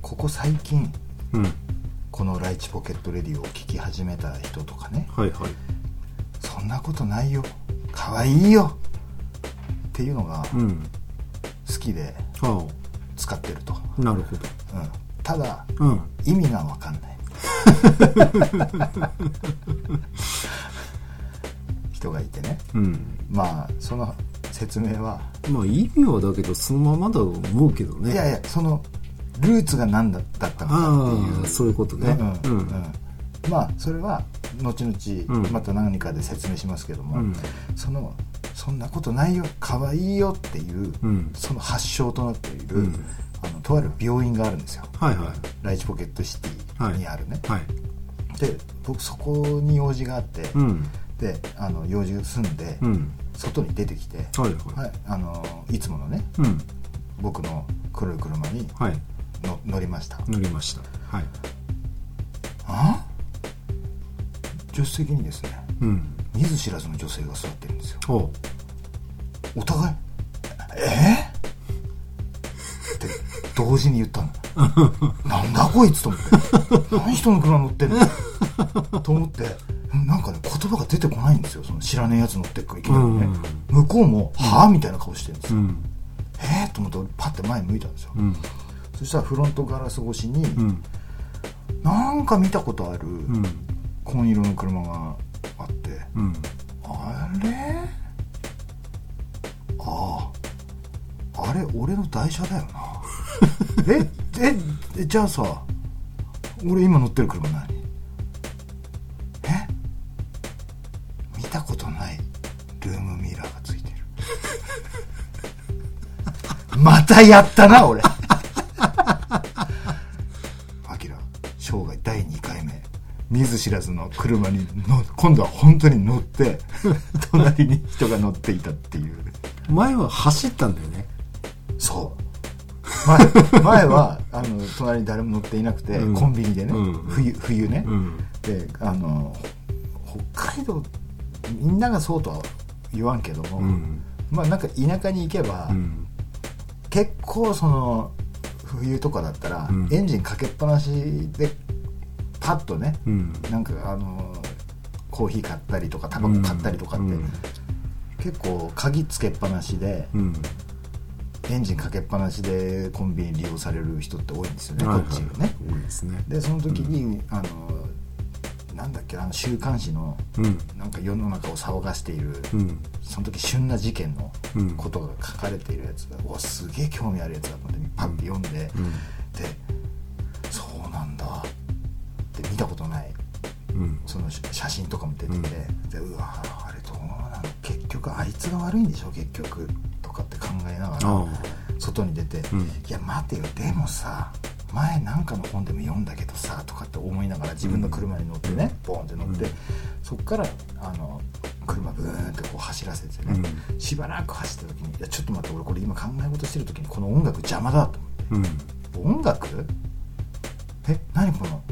ここ最近うん。このライチポケットレディを聞き始めた人とかね。はいはい。そんなことないよ。可愛いよ。っていうのがうん。好きであ使ってると、あなるほうん、ただどうん。意味が分かんない。人がいてね。うん。まあその説明は。まあ意味はだけどそのままだと思うけどね。いやいやそのルーツが何だったのかってあいう。あそういうことね。うんうんうん。まあそれは後々うん。また何かで説明しますけども、うん。そのそんなことないよ可愛いよっていう、うん。その発祥となっている、うん。あのとある病院があるんですよ。はいはい。ライチポケットシティにあるね、はい。で僕そこに用事があって、うんであの用事済んで、うん。外に出てきて、はいはい。はい、あのいつものねうん。僕の黒い車にはい。の乗りました。乗りました。はい。あ？助手席にですねうん。見ず知らずの女性が座ってるんですよ。おう。お互いえ？って同時に言ったの。なんだこいつと思って。何人の車乗ってんの？と思ってなんかね言葉が出てこないんですよ。その知らねえやつ乗ってっからいきなりね、向こうも「はあ?」みたいな顔してるんですよ、うん。えー、と思って俺パッて前向いたんですよ、うん。そしたらフロントガラス越しに、うん。なんか見たことあるうん。紺色の車があって、うん。あれ？あああれ俺の台車だよな。え？え？えじゃあさ俺今乗ってる車何えまたやったな 俺。アキラ生涯第2回目。見ず知らずの車にの今度は本当に乗って 隣に人が乗っていたっていう。前は走ったんだよね。そう。前前はあの隣に誰も乗っていなくて、うん。コンビニでね、うん。冬冬ね、うん。であの北海道みんながそうとは言わんけども、うん。まあなんか田舎に行けば、うん結構その冬とかだったら、うん。エンジンかけっぱなしでパッとね、うん。なんかあのコーヒー買ったりとかタバコ買ったりとかって、うん。結構鍵つけっぱなしで、うん。エンジンかけっぱなしでコンビニ利用される人って多いんですよね、はいこっちがね。多いですね。でその時に、あのなんだっけあの週刊誌のうん。なんか世の中を騒がしている、うん。その時旬な事件のうん。ことが書かれているやつが、うわすげえ興味あるやつだと思ってパッて読んで、でそうなんだ。って見たことないうん。その写真とかも出てて、うん。でうわあれどうなの結局あいつが悪いんでしょ結局とかって考えながらあ。外に出て、うん。いや待てよでもさ前なんかの本でも読んだけどさとかって思いながら自分の車に乗ってね、ボーンって乗って、うん。そっからあの車ブーンってこう走らせてね、しばらく走った時にいやちょっと待って俺これ今考え事してる時にこの音楽邪魔だと思って。うん。音楽？え何この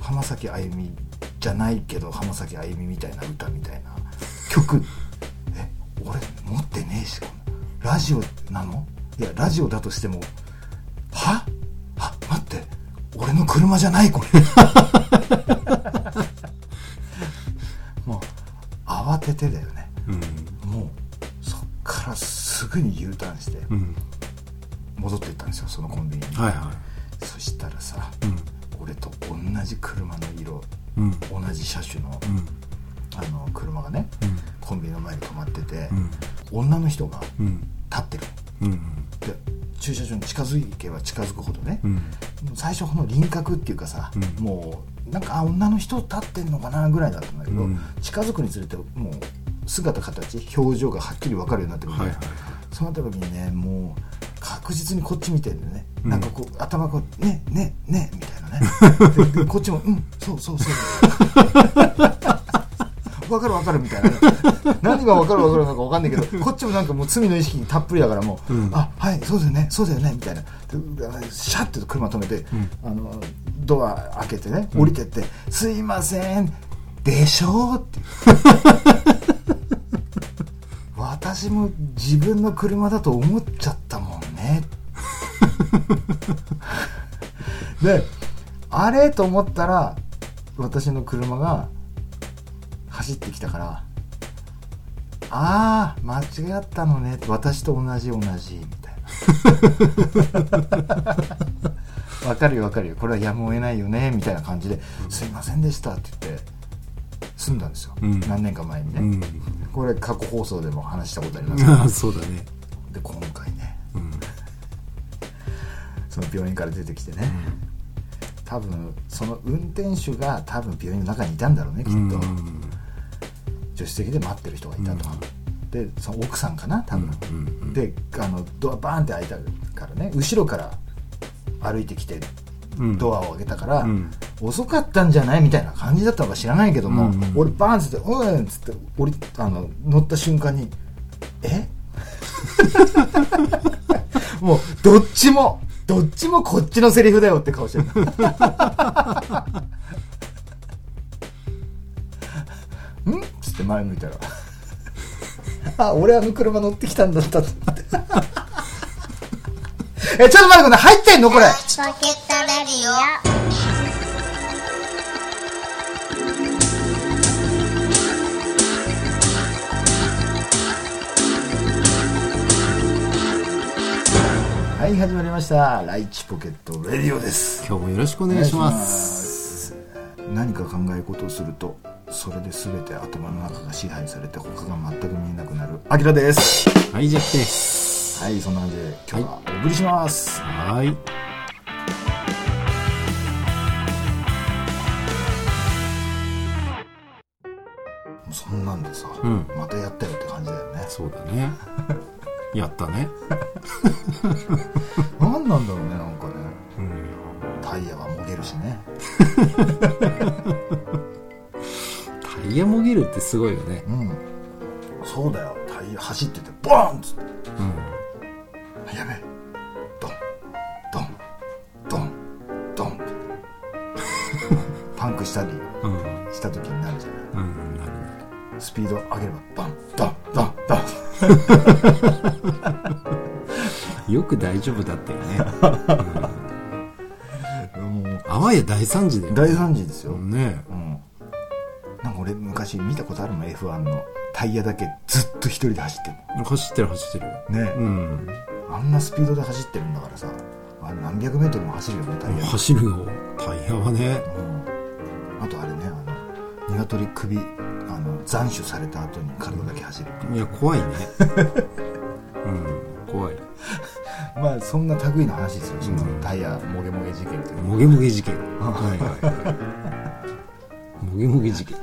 浜崎あゆみじゃないけど浜崎あゆみみたいな歌みたいな曲。え俺持ってねえしラジオなの？いやラジオだとしてもの車じゃないこれ。もう慌ててだよね。うん。もうそっからすぐに U ターンしてうん。戻っていったんですよそのコンビニに、はいはそしたらさ、俺と同じ車の色うん。同じ車種の,、うん。あの車がねうん。コンビニの前に止まってて、うん。女の人がうん。立ってる。うんで駐車場に近づけば近づくほどね、うん。最初この輪郭っていうかさ、うん。もうなんかあ女の人立ってんのかなぐらいだったんだけど、うん。近づくにつれてもう姿形表情がはっきり分かるようになってくるんで、はいはいそうなった時にねもう確実にこっち見てるんでね、うん。なんかこう頭こう「ねねね」みたいなね。こっちも「うんそうそうそう」分かる分かるみたいな。ね 何が分かる分かるのか分かんないけどこっちもなんかもう罪の意識にたっぷりだからもう「うん。あはいそうだよねそうだよね」みたいな。でシャッて車止めて、ん。あのドア開けてね降りてって「すいませんでしょ?」って。私 私も自分の車だと思っちゃったもんね。であれと思ったら私の車が走ってきたからああ間違ったのね。私と同じ同じみたいな。わかるよわかるよ。これはやむを得ないよねみたいな感じで「すいませんでした」って言って済んだんですよ、うん。何年か前にね、うん。これ過去放送でも話したことあります。けああそうだね。どで今回ね。うん。その病院から出てきてね、多分その運転手が多分病院の中にいたんだろうねきっと、うん助手席で待ってる人がいたと、でその奥さんかな多分、であのドアバーンって開いたからね後ろから歩いてきてうん。ドアを開けたから、うん。遅かったんじゃないみたいな感じだったのか知らないけども、うんうん俺バーンっつって「うん」っつって降りあの乗った瞬間に「え？もうどっちもどっちもこっちのセリフだよって顔してる前向いたら。あ俺あの車乗ってきたんだったと思ってえちょっと待ってください。入ってんの？これ。ポケットレディオ。はい始まりました。ライチポケットレディオです。今日もよろしくお願いしまお願いします。何か考え事をするとそれで全て頭の中が支配されて他が全く見えなくなる。アキラです。はいジャックです。はいそんな感じで今日はお送りします、はい。そんなんでさ、うん。またやったよって感じだよね。そうだね。やったね。何なんだろうねなんかね。うん。タイヤはもげるしね ってすごいよね。うん。そうだよ。タイヤ走っててボーンっつって。うん。やべえ。ドン。ドン。ドン。ドン パンクしたりうん。した時になるじゃない。うん。なるなる。スピード上げればバンドンドンドン。よく大丈夫だったよね。もう。あわや大惨事だよ大惨事ですよ、ね昔見たことあるもん F1 の。タイヤだけずっと一人で走って走ってる走ってる。るね、うん。あんなスピードで走ってるんだからさ。あれ何百メートルも走るよねタイヤ、走るよタイヤはね。うん、あとあれねあの鶏首あの斬首された後に体だけ走る。いや怖いね。うん。怖い。まあそんな類の話ですよ。うん。タイヤもげもげ事件っていうもげもげ事件。はいはいはい。もげもげ事件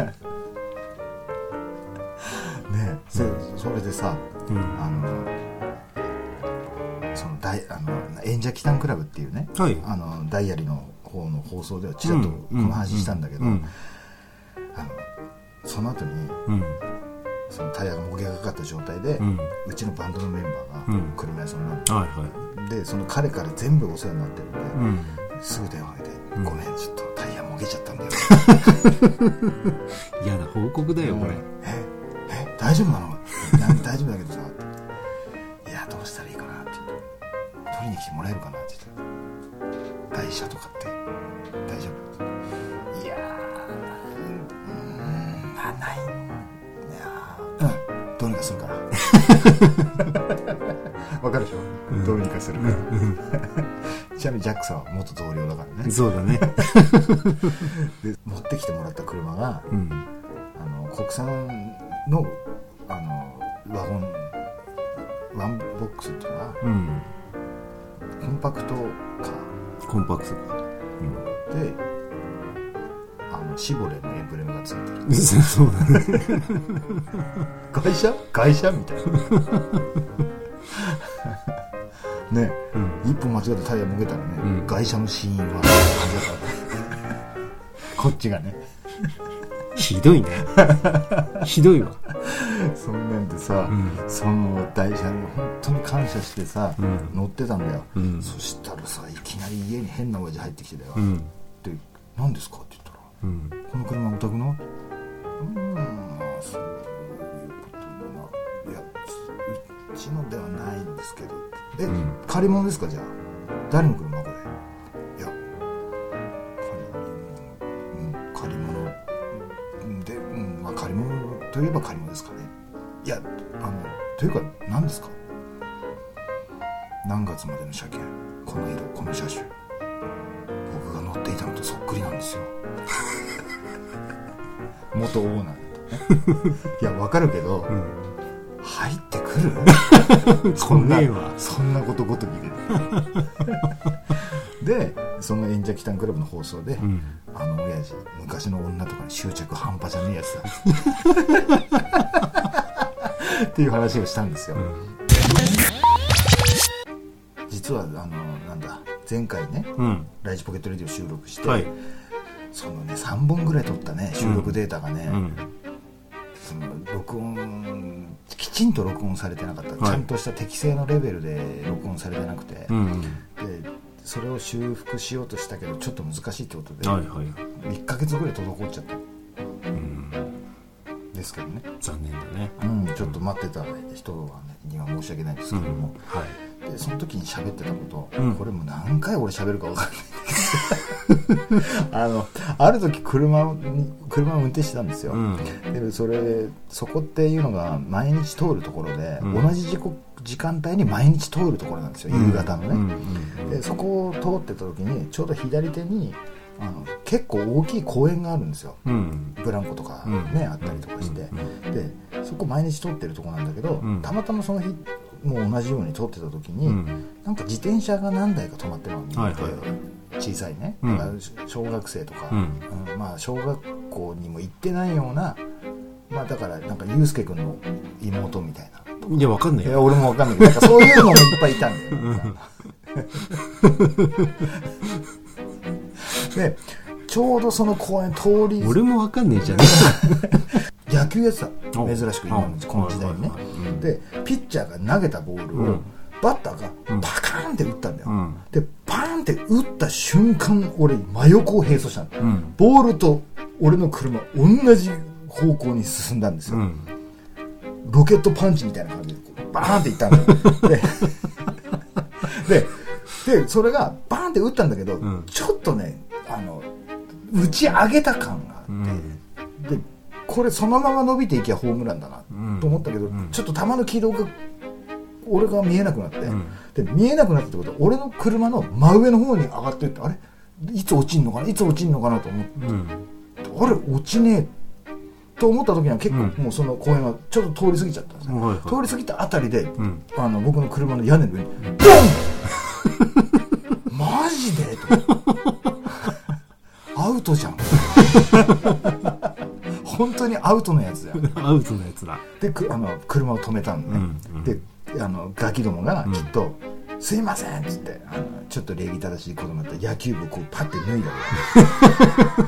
うん。あのそのダイあの演者祈祷クラブっていうね、はい。あのダイアリーの方の放送ではちらっとこの話したんだけど、うん。あのその後にうん。そのタイヤがもげがかかった状態で、ううんちのバンドのメンバーうん。が車屋さんになって、はい。はでその彼から全部お世話になってるんで、いうん。すぐ電話かけて「うん。ごめんちょっとタイヤもげちゃったんだよ」嫌な報告だよこれ。ええ大丈夫なの？大丈夫だけどさ。いやどうしたらいいかなって言って取りに来てもらえるかなって言って台車とかって。大丈夫。いやうーんなないいやうんどうにかするからわかるでしょ、うんどうにかするから、ちなみにジャックさんは元同僚だからねそうだねで持ってきてもらった車がうんあの国産のうん。コンパクトカコンパクトかーであのシボレのエンブレムがついてる。うんそうだね。会社？会社みたいな。ね。うん。一歩間違ってタイヤもげたらね、うん。外車の死因はこっちがね。ひどいね。ひどいわ そんなんでさ、うん。その台車に本当に感謝してさ、うん。乗ってたんだよ、うん。そしたらさいきなり家に変な親父入ってきてだよ、うん。で「何ですか?」って言ったらうん「この車お宅の?」うーんまあそういうこともないやちのではないんですけど。え、ん。借り物ですかじゃあ？誰の車これ？いや借り物。うん借り物。うんで、うんまあ、借り物といえば借り物ですかねいやあのというか何ですか？何月までの車検？この色この車種？僕が乗っていたのとそっくりなんですよ。元オーナーだとね。いやわかるけど、うん入ってくる？そんなそんなことごときででその演者キタンクラブの放送で、うん。あの親父昔の女とかに執着半端じゃねえやつだっていう話をしたんですよ、実はあのなんだ前回ねうん。ライチポケットレディオを収録して、はい。そのね3本ぐらい撮ったね収録データがね、うん。その録音きちんと録音されてなかった、い。ちゃんとした適正のレベルで録音されてなくて、うんでそれを修復しようとしたけどちょっと難しいってことで、はいはい。1ヶ月ぐらい滞っちゃった。うんですけどね、残念だね。うん、ちょっと待ってた人は、ね、には申し訳ないですけども、はい。でその時に喋ってたこと、うん。これもう何回俺喋るか分かんない あのある時車に車を運転してたんですよ、うん。でそれそこっていうのが毎日通るところで、うん。同じ時刻時間帯に毎日通るところなんですよ、夕方のね、うんうんでそこを通ってた時にちょうど左手にあの結構大きい公園があるんですよ。うん。ブランコとかうん。ね、あったりとかして、でそこ毎日通ってるとこなんだけど、うん。たまたまその日もう同じように通ってた時に、うん。なんか自転車が何台か止まってるの。を見て、はいはい。はい小さいね、うん。だから小学生とか、まあ小学校にも行ってないようなまあだからなんか祐介君の妹みたいな。いやわかんないよ。いや俺もわかんない。けどなんかそういうのもいっぱいいたんだよ でちょうどその公園通り。俺もわかんねえじゃね 野球やってた。お珍しく今のおこの時代にね。でピッチャーが投げたボールをうん。バッターがうん。パカーンって打ったんだよ、うん。でパーンって打った瞬間俺真横を並走したんだよ、うん。ボールと俺の車同じ方向に進んだんですよ、うん。ロケットパンチみたいな感じでバーンっていったんだよでででそれがバーンって打ったんだけど、ん。ちょっとね打ち上げた感があって、うん。でこれそのまま伸びていけばホームランだなうん。と思ったけど、うん。ちょっと球の軌道が俺が見えなくなって、ん。で見えなくなったってことは俺の車の真上の方に上がってってあれ？いつ落ちんのかな？いつ落ちんのかなと思って。うん。あれ？落ちねえと思った時には結構うん。もうその公園がちょっと通り過ぎちゃったんですよ、はいはい。通り過ぎたあたりで、ん。あの僕の車の屋根の上にドン！マジで？と。アウトじゃん。本当にアウトのやつだよ。アウトのやつだ。でくあの車を止めたのね、うんうん。であのガキどもがきっと「すいません」っつってあのちょっと礼儀正しい子供だったら野球部こうパッて脱いだわ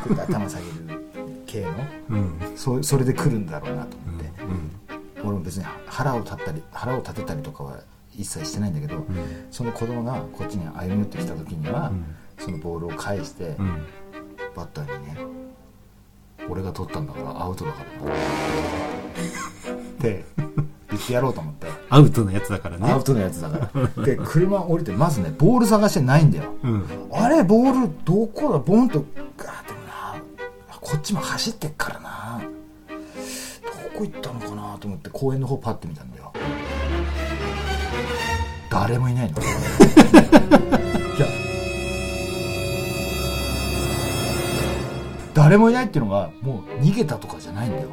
け。で頭下げる系のうん。そそれで来るんだろうなと思って、うん俺も別に腹を立ったり腹を立てたりとかは一切してないんだけど、その子供がこっちに歩み寄ってきた時には、ん。そのボールを返して、うんバッターにね俺が取ったんだからアウトだから。なって言ってやろうと思って。アウトのやつだからね。アウトのやつだから。で車降りてまずねボール探してないんだよ、うん。あれボールどこだ？ボンとガーってなこっちも走ってっからな。どこ行ったのかなと思って公園の方パッて見たんだよ。誰もいないの。い や誰もいないっていうのがもう逃げたとかじゃないんだよ。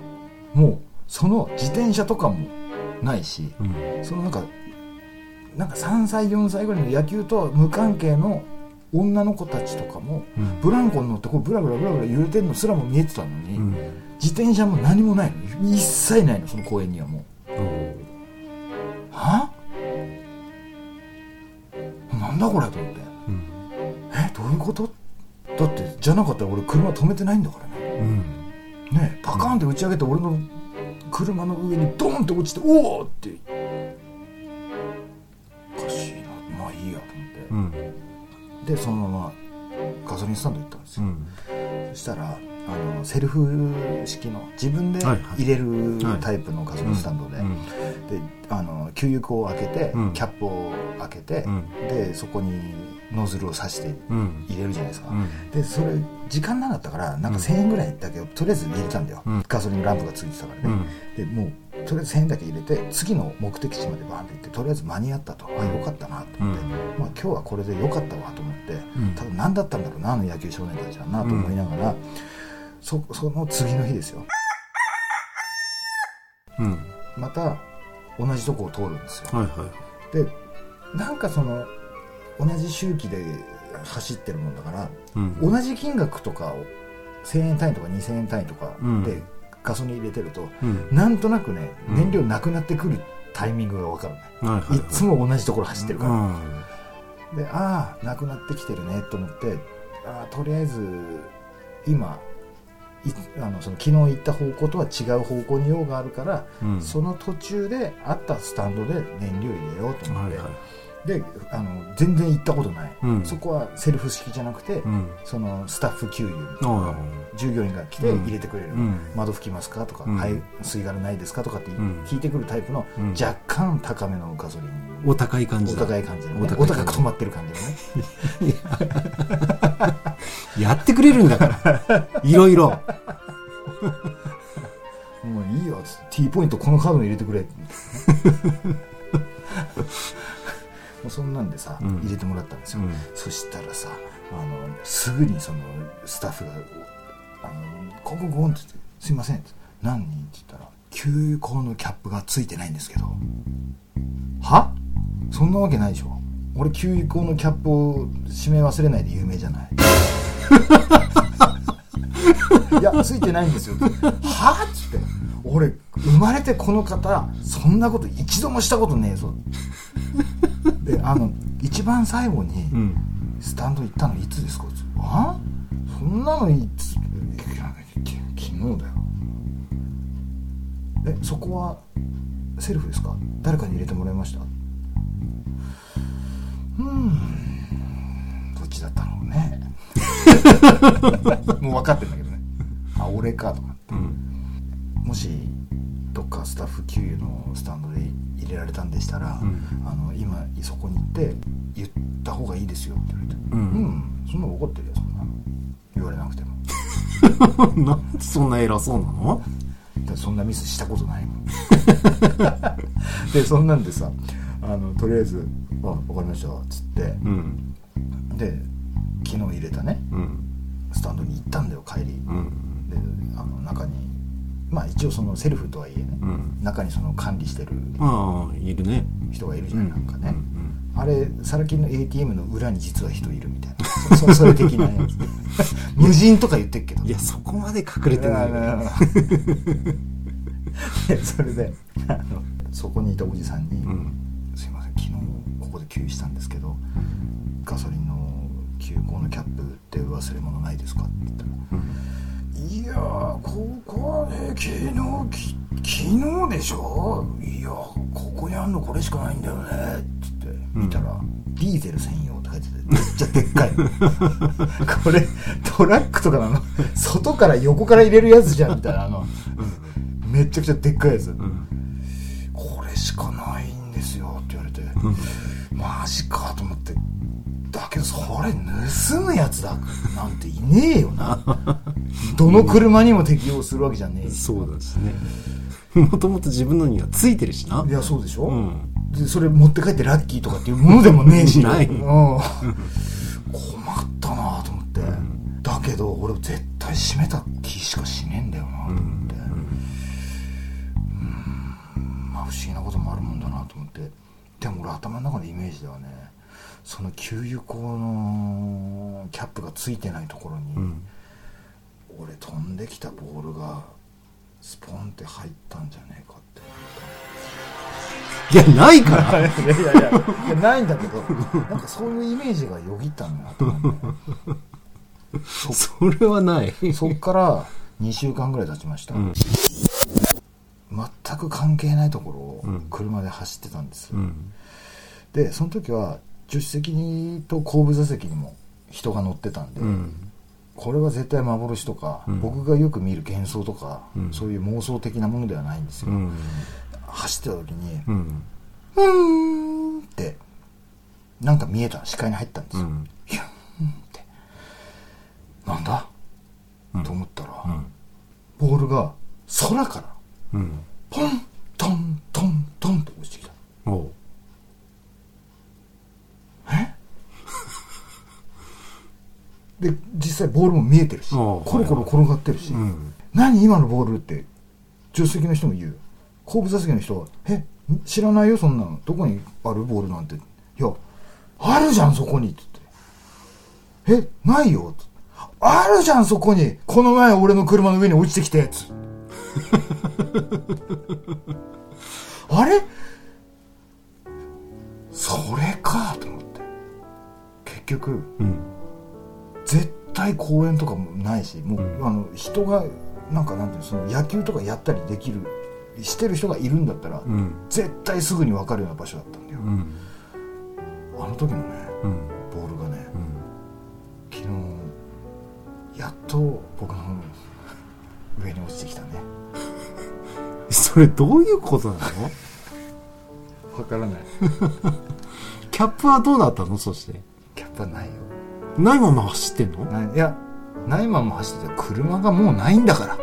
もうその自転車とかもないし、うん。そのなんかなんか3歳4歳ぐらいの野球とは無関係の女の子たちとかも、うん。ブランコに乗ってこうブラブラブラブラ揺れてるのすらも見えてたのに、うん。自転車も何もないの。一切ないのその公園にはもう。は？なんだこれと思って。うん。え？どういうこと？だってじゃなかったら俺車止めてないんだからね。うん。ねパカーンって打ち上げて俺の車の上にドーンって落ちておおって。おかしいな。まあいいやと思って、うん。でそのままガソリンスタンド行ったんですよ、うん。そしたらあのセルフ式の自分で入れるタイプのガソリンスタンドで,、うん。であの給油口を開けて、うん。キャップを開けて、うん。でそこにノズルを刺してうん。入れるじゃないですか、うん。でそれ時間なかったからなんか1000円ぐらいだけど、とりあえず入れたんだよ、うん。ガソリンランプがついてたからね、でもうとりあえず1000円だけ入れて次の目的地までバーンって行ってとりあえず間に合ったと、あよかったなと思って、うん。まあ、今日はこれでよかったわと思って、ん。多分何だったんだろうなあの野球少年たちはなと思いながら、そその次の日ですよ。うん。また同じとこを通るんですよ、はいはでなんかその同じ周期で走ってるもんだから、いうん。同じ金額とかを1000円単位とか2000円単位とかうん。でガソリン入れてると、うん。なんとなくねうん。燃料なくなってくるタイミングが分かるね、はいはいい。つも同じところ走ってるから、うん。でああなくなってきてるねと思ってああとりあえず今いあのその昨日行った方向とは違う方向に用があるから、うん。その途中であったスタンドで燃料入れようと思って、はいはいであの全然行ったことない、うん。そこはセルフ式じゃなくて、うん。そのスタッフ給油従業員が来てうん。入れてくれる、うん。窓拭きますかとか、うん。はい、吸い殻ないですかとかってうん。聞いてくるタイプのうん。若干高めのガソリン、お高い感じおだ高い感じの、ね、お高お高く止まってる感じのね。やってくれるんだから。いろいろ。もういいよ。T ポイントこのカードに入れてくれって。もうそんなんでさ、うん。入れてもらったんですよ、うん。そしたらさあのすぐにそのスタッフが「あのこここん」って言って「すいません」って「何人?」って言ったら「給油口のキャップがついてないんですけど」は？そんなわけないでしょ。俺給油口のキャップを閉め忘れないで有名じゃない。いやついてないんですよは？っつって。俺生まれてこの方そんなこと一度もしたことねえぞであの一番最後にうん。スタンド行ったのいつですか?つって。あ？そんなのいついやき昨日だよ。えそこはセルフですか?誰かに入れてもらいました?うーん。どっちだったろうね。もう分かってんだけどね。あ俺かとかって。うん。もしどっかスタッフ給油のスタンドで入れられたんでしたら、うん。あの今そこに行って言った方がいいですよって言われてううんん、そんなの怒ってるよそんなの言われなくても。なんでそんな偉そうなの？そんなミスしたことないもん。でそんなんでさあのとりあえず「あ分かりました」っつって。うん。で昨日入れたねうん。スタンドに行ったんだよ帰り、うん。であの中にまあ一応そのセルフとはいえね、うん。中にその管理してるああいるね。人がいるじゃない、なんかね、うんあれサラ金の ATM の裏に実は人いるみたいな。そそそれ的なやつ。無人とか言ってっけど。いやそこまで隠れてない それであのそこにいたおじさんに「うん。すいません昨日ここで給油したんですけどガソリンの給油口のキャップって忘れ物ないですか?」って言ったらうん「いやーここはね昨日き昨日でしょ？いやここにあんのこれしかないんだよね」って言って見たら「ディーゼル専用」って書いててめっちゃでっかい。これトラックとかなの外から横から入れるやつじゃんみたいなあのめっちゃくちゃでっかいやつ、うん。これしかないんですよって言われて、マジかそれ盗むやつだなんていねえよな。どの車にも適用するわけじゃねえしそうですね。もともと自分のにはついてるしな。いやそうでしょ、うん。でそれ持って帰ってラッキーとかっていうものでもねえし。ない。うん、困ったなと思って、だけど俺絶対閉めた気しかしねえんだよなと思って。うん。まあ不思議なこともあるもんだなと思って。でも俺頭の中のイメージではねその給油口のキャップがついてないところに、うん。俺飛んできたボールがスポンって入ったんじゃねえかって。いやないから。いやいやいやいやないんだけどなんかそういうイメージがよぎったのよ頭にそそれはない。そっから2週間ぐらい経ちました、うん。全く関係ないところをうん。車で走ってたんです、うん。でその時は助手席と後部座席にも人が乗ってたんで、うん。これは絶対幻とか、うん。僕がよく見る幻想とか、うん。そういう妄想的なものではないんですよ、うん。走ってた時にうん。うーんってなんか見えた視界に入ったんですよ、うん。ヒューンって。なんだ、うん。と思ったら、うん。ボールが空からうん。ポントントンと落ちてきたおうで実際ボールも見えてるしコロコロ転がってるし、うん。何今のボールって助手席の人も言う。後部座席の人は「え知らないよそんなの。どこにあるボールなんて」「いやあるじゃんそこに」って言って「えないよ」って「あるじゃんそこに。この前俺の車の上に落ちてきたやつ」あれ？それかと思って。結局うん。絶対公園とかもないしもう、うん。あの人がなんかなんていうのその野球とかやったりできるしてる人がいるんだったら、うん。絶対すぐに分かるような場所だったんだよ、うん。あの時のねうん。ボールがねうん。昨日やっと僕の上に落ちてきたね。それどういうことなの？分からない。キャップはどうなったの？そして。キャップはないよないまま走ってんの？ない。いやないまま走ってた。車がもうないんだから。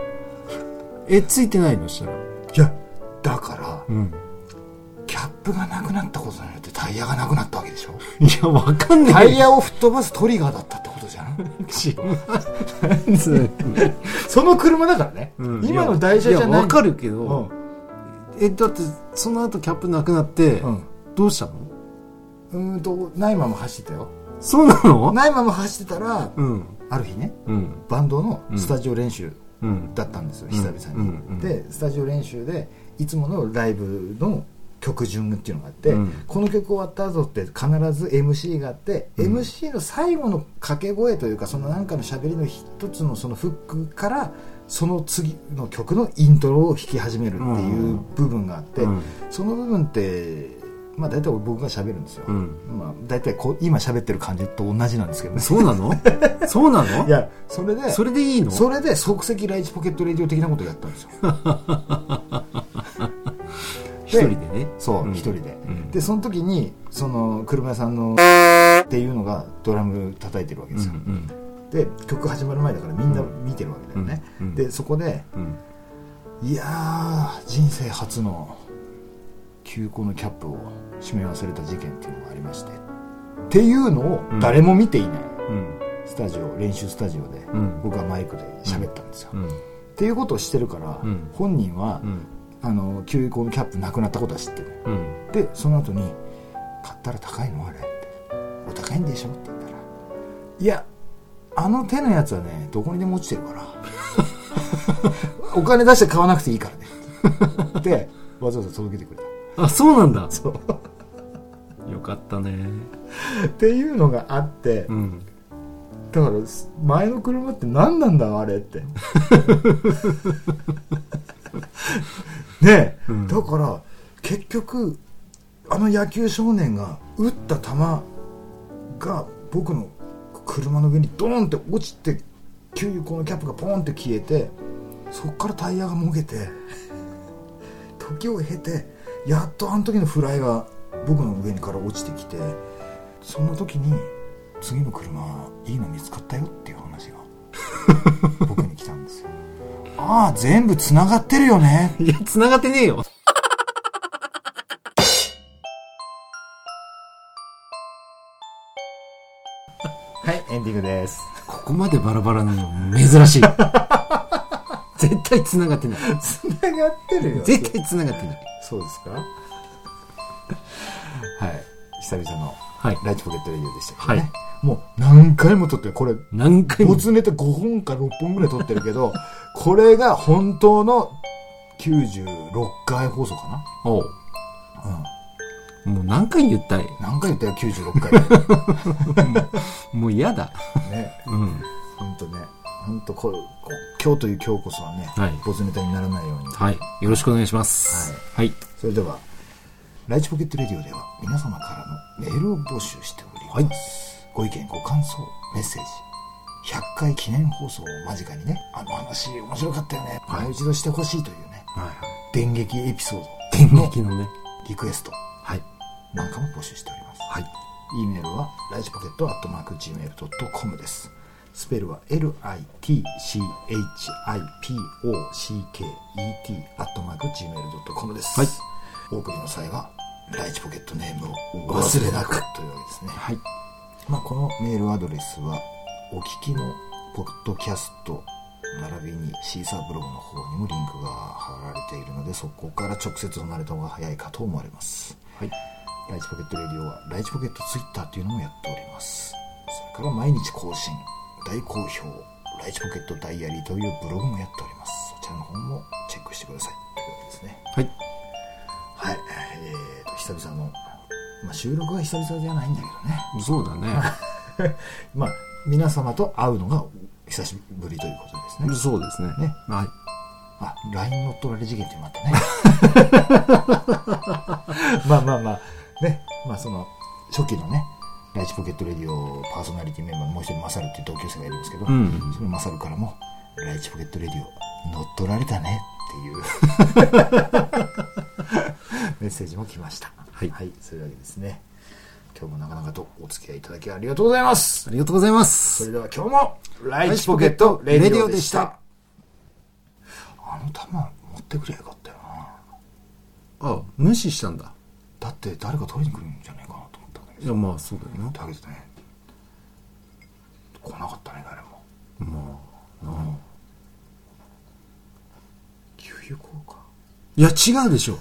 えついてないの？したらいやだからうん。キャップがなくなったことによってタイヤがなくなったわけでしょ？いやわかんない。タイヤを吹っ飛ばすトリガーだったってことじゃん？その車だからね、うん。今の台車じゃない。やわかるけどうん。えだってその後キャップなくなってうん。どうしたの？うーんとないまま走ってたよそうなの？ないまま走ってたらうん。ある日ねうん。バンドのスタジオ練習うん。だったんですよ、うん。久々に、でスタジオ練習でいつものライブの曲順っていうのがあって、うん。この曲終わった後って必ず MC があって、うん。MC の最後の掛け声というかそのなんかの喋りの一つのそのフックからその次の曲のイントロを弾き始めるっていう部分があって、うん。その部分ってまあ大体僕が喋るんですよ、うん。まあ、大体こう今喋ってる感じと同じなんですけどね。そうなの？そうなの？いやそれでそれでいいの？それで即席ライチポケットレディオ的なことをやったんですよ。一人でね。そう、うん。一人で、うん。でその時にその車屋さんのっていうのがドラム叩いてるわけうんですよ、で曲始まる前だからみんな見てるわけだよね、うん。うん。でそこでうん。いやー人生初の休校のキャップを締め忘れた事件っていうのがありまして。っていうのを誰も見ていない、うん。スタジオ練習スタジオで、うん。僕はマイクで喋ったんですよ、うん。っていうことをしてるから、うん。本人は、うん。あの休校のキャップなくなったことは知ってる。うん。でその後に「買ったら高いのあれ」って「お高いんでしょ?」って言ったら「いやあの手のやつはねどこにでも落ちてるから。お金出して買わなくていいからね」ってわざわざ届けてくれあそうなんだ。たそう。よかったね。っていうのがあってうん。だから前の車って何なんだあれって。ねえ、うん。だから結局あの野球少年が打った球が僕の車の上にドーンって落ちて給油口のキャップがポンって消えてそっからタイヤがもげて 時を経てやっとあの時のフライが僕の上にから落ちてきてその時に次の車いいの見つかったよっていう話が 僕に来たんですよ。ああ全部つながってるよね。いや繋がってねえよ。はいエンディングです。ここまでバラバラなの珍しい 絶対繋がってない。つながってるよ。絶対繋がってない。そうですか？はい。久々のはい。ライチポケットレディオでしたけどね、はい。もう何回も撮ってる。これ何回も。ボツネタ5本か6本ぐらい撮ってるけど これが本当の96回放送かおう。なうん。もう何回言ったい？何回言ったよ？96回。もう嫌だ。ね。うん。本当ね本当こうこ今日という今日こそはね、はい。ボツネタにならないように。はい。よろしくお願いします。はい。それではライチポケットレディオでは皆様からのメールを募集しております、ご意見ご感想メッセージ100回記念放送を間近にねあの話面白かったよね、はい。もう一度してほしいというねはいはい。電撃エピソード。電の撃のね。リクエスト。はい。なんかも募集しております。はい。E メールはライチポケットアットマーク Gmail.com ですスペルは LITCHIPOCKET アットマーク Gmail.com です、はい。お送りの際はライチポケットネームをお忘れなくというわけですね。はい。まあ、このメールアドレスはお聞きのポッドキャスト並びにシーサーブログの方にもリンクが貼られているのでそこから直接入られた方が早いかと思われます。はい。ライチポケットレディオはライチポケットツイッターというのもやっております。それから毎日更新大好評ライチポケットダイアリーというブログもやっております。そちらの方もチェックしてください。というわけですね。はい。はい。えーと久々の、まあ、収録は久々じゃないんだけどね。そうだね。まあ皆様と会うのが久しぶりということですね。そうですね。ね。はい。あ LINE 乗っ取られ事件っていうのもあったね。まあまあまあ。ね。まあその初期のねライチポケットレディオパーソナリティメンバーのもう一人マサルっていう同級生がいるんですけど、うん。そのマサルからもライチポケットレディオ乗っ取られたねっていう メッセージも来ました。はい。そういうわけですね。今日もなかなかとお付き合いいただきありがとうございます。ありがとうございます。それでは今日もライチポケットレディオでした。あの球持ってくりゃよかったよな。あ無視したんだ。だって誰か取りに来るんじゃないかいやまあそうだよな。だけどね来なかったね誰も。まあなあ。給油口かいや違うでしょ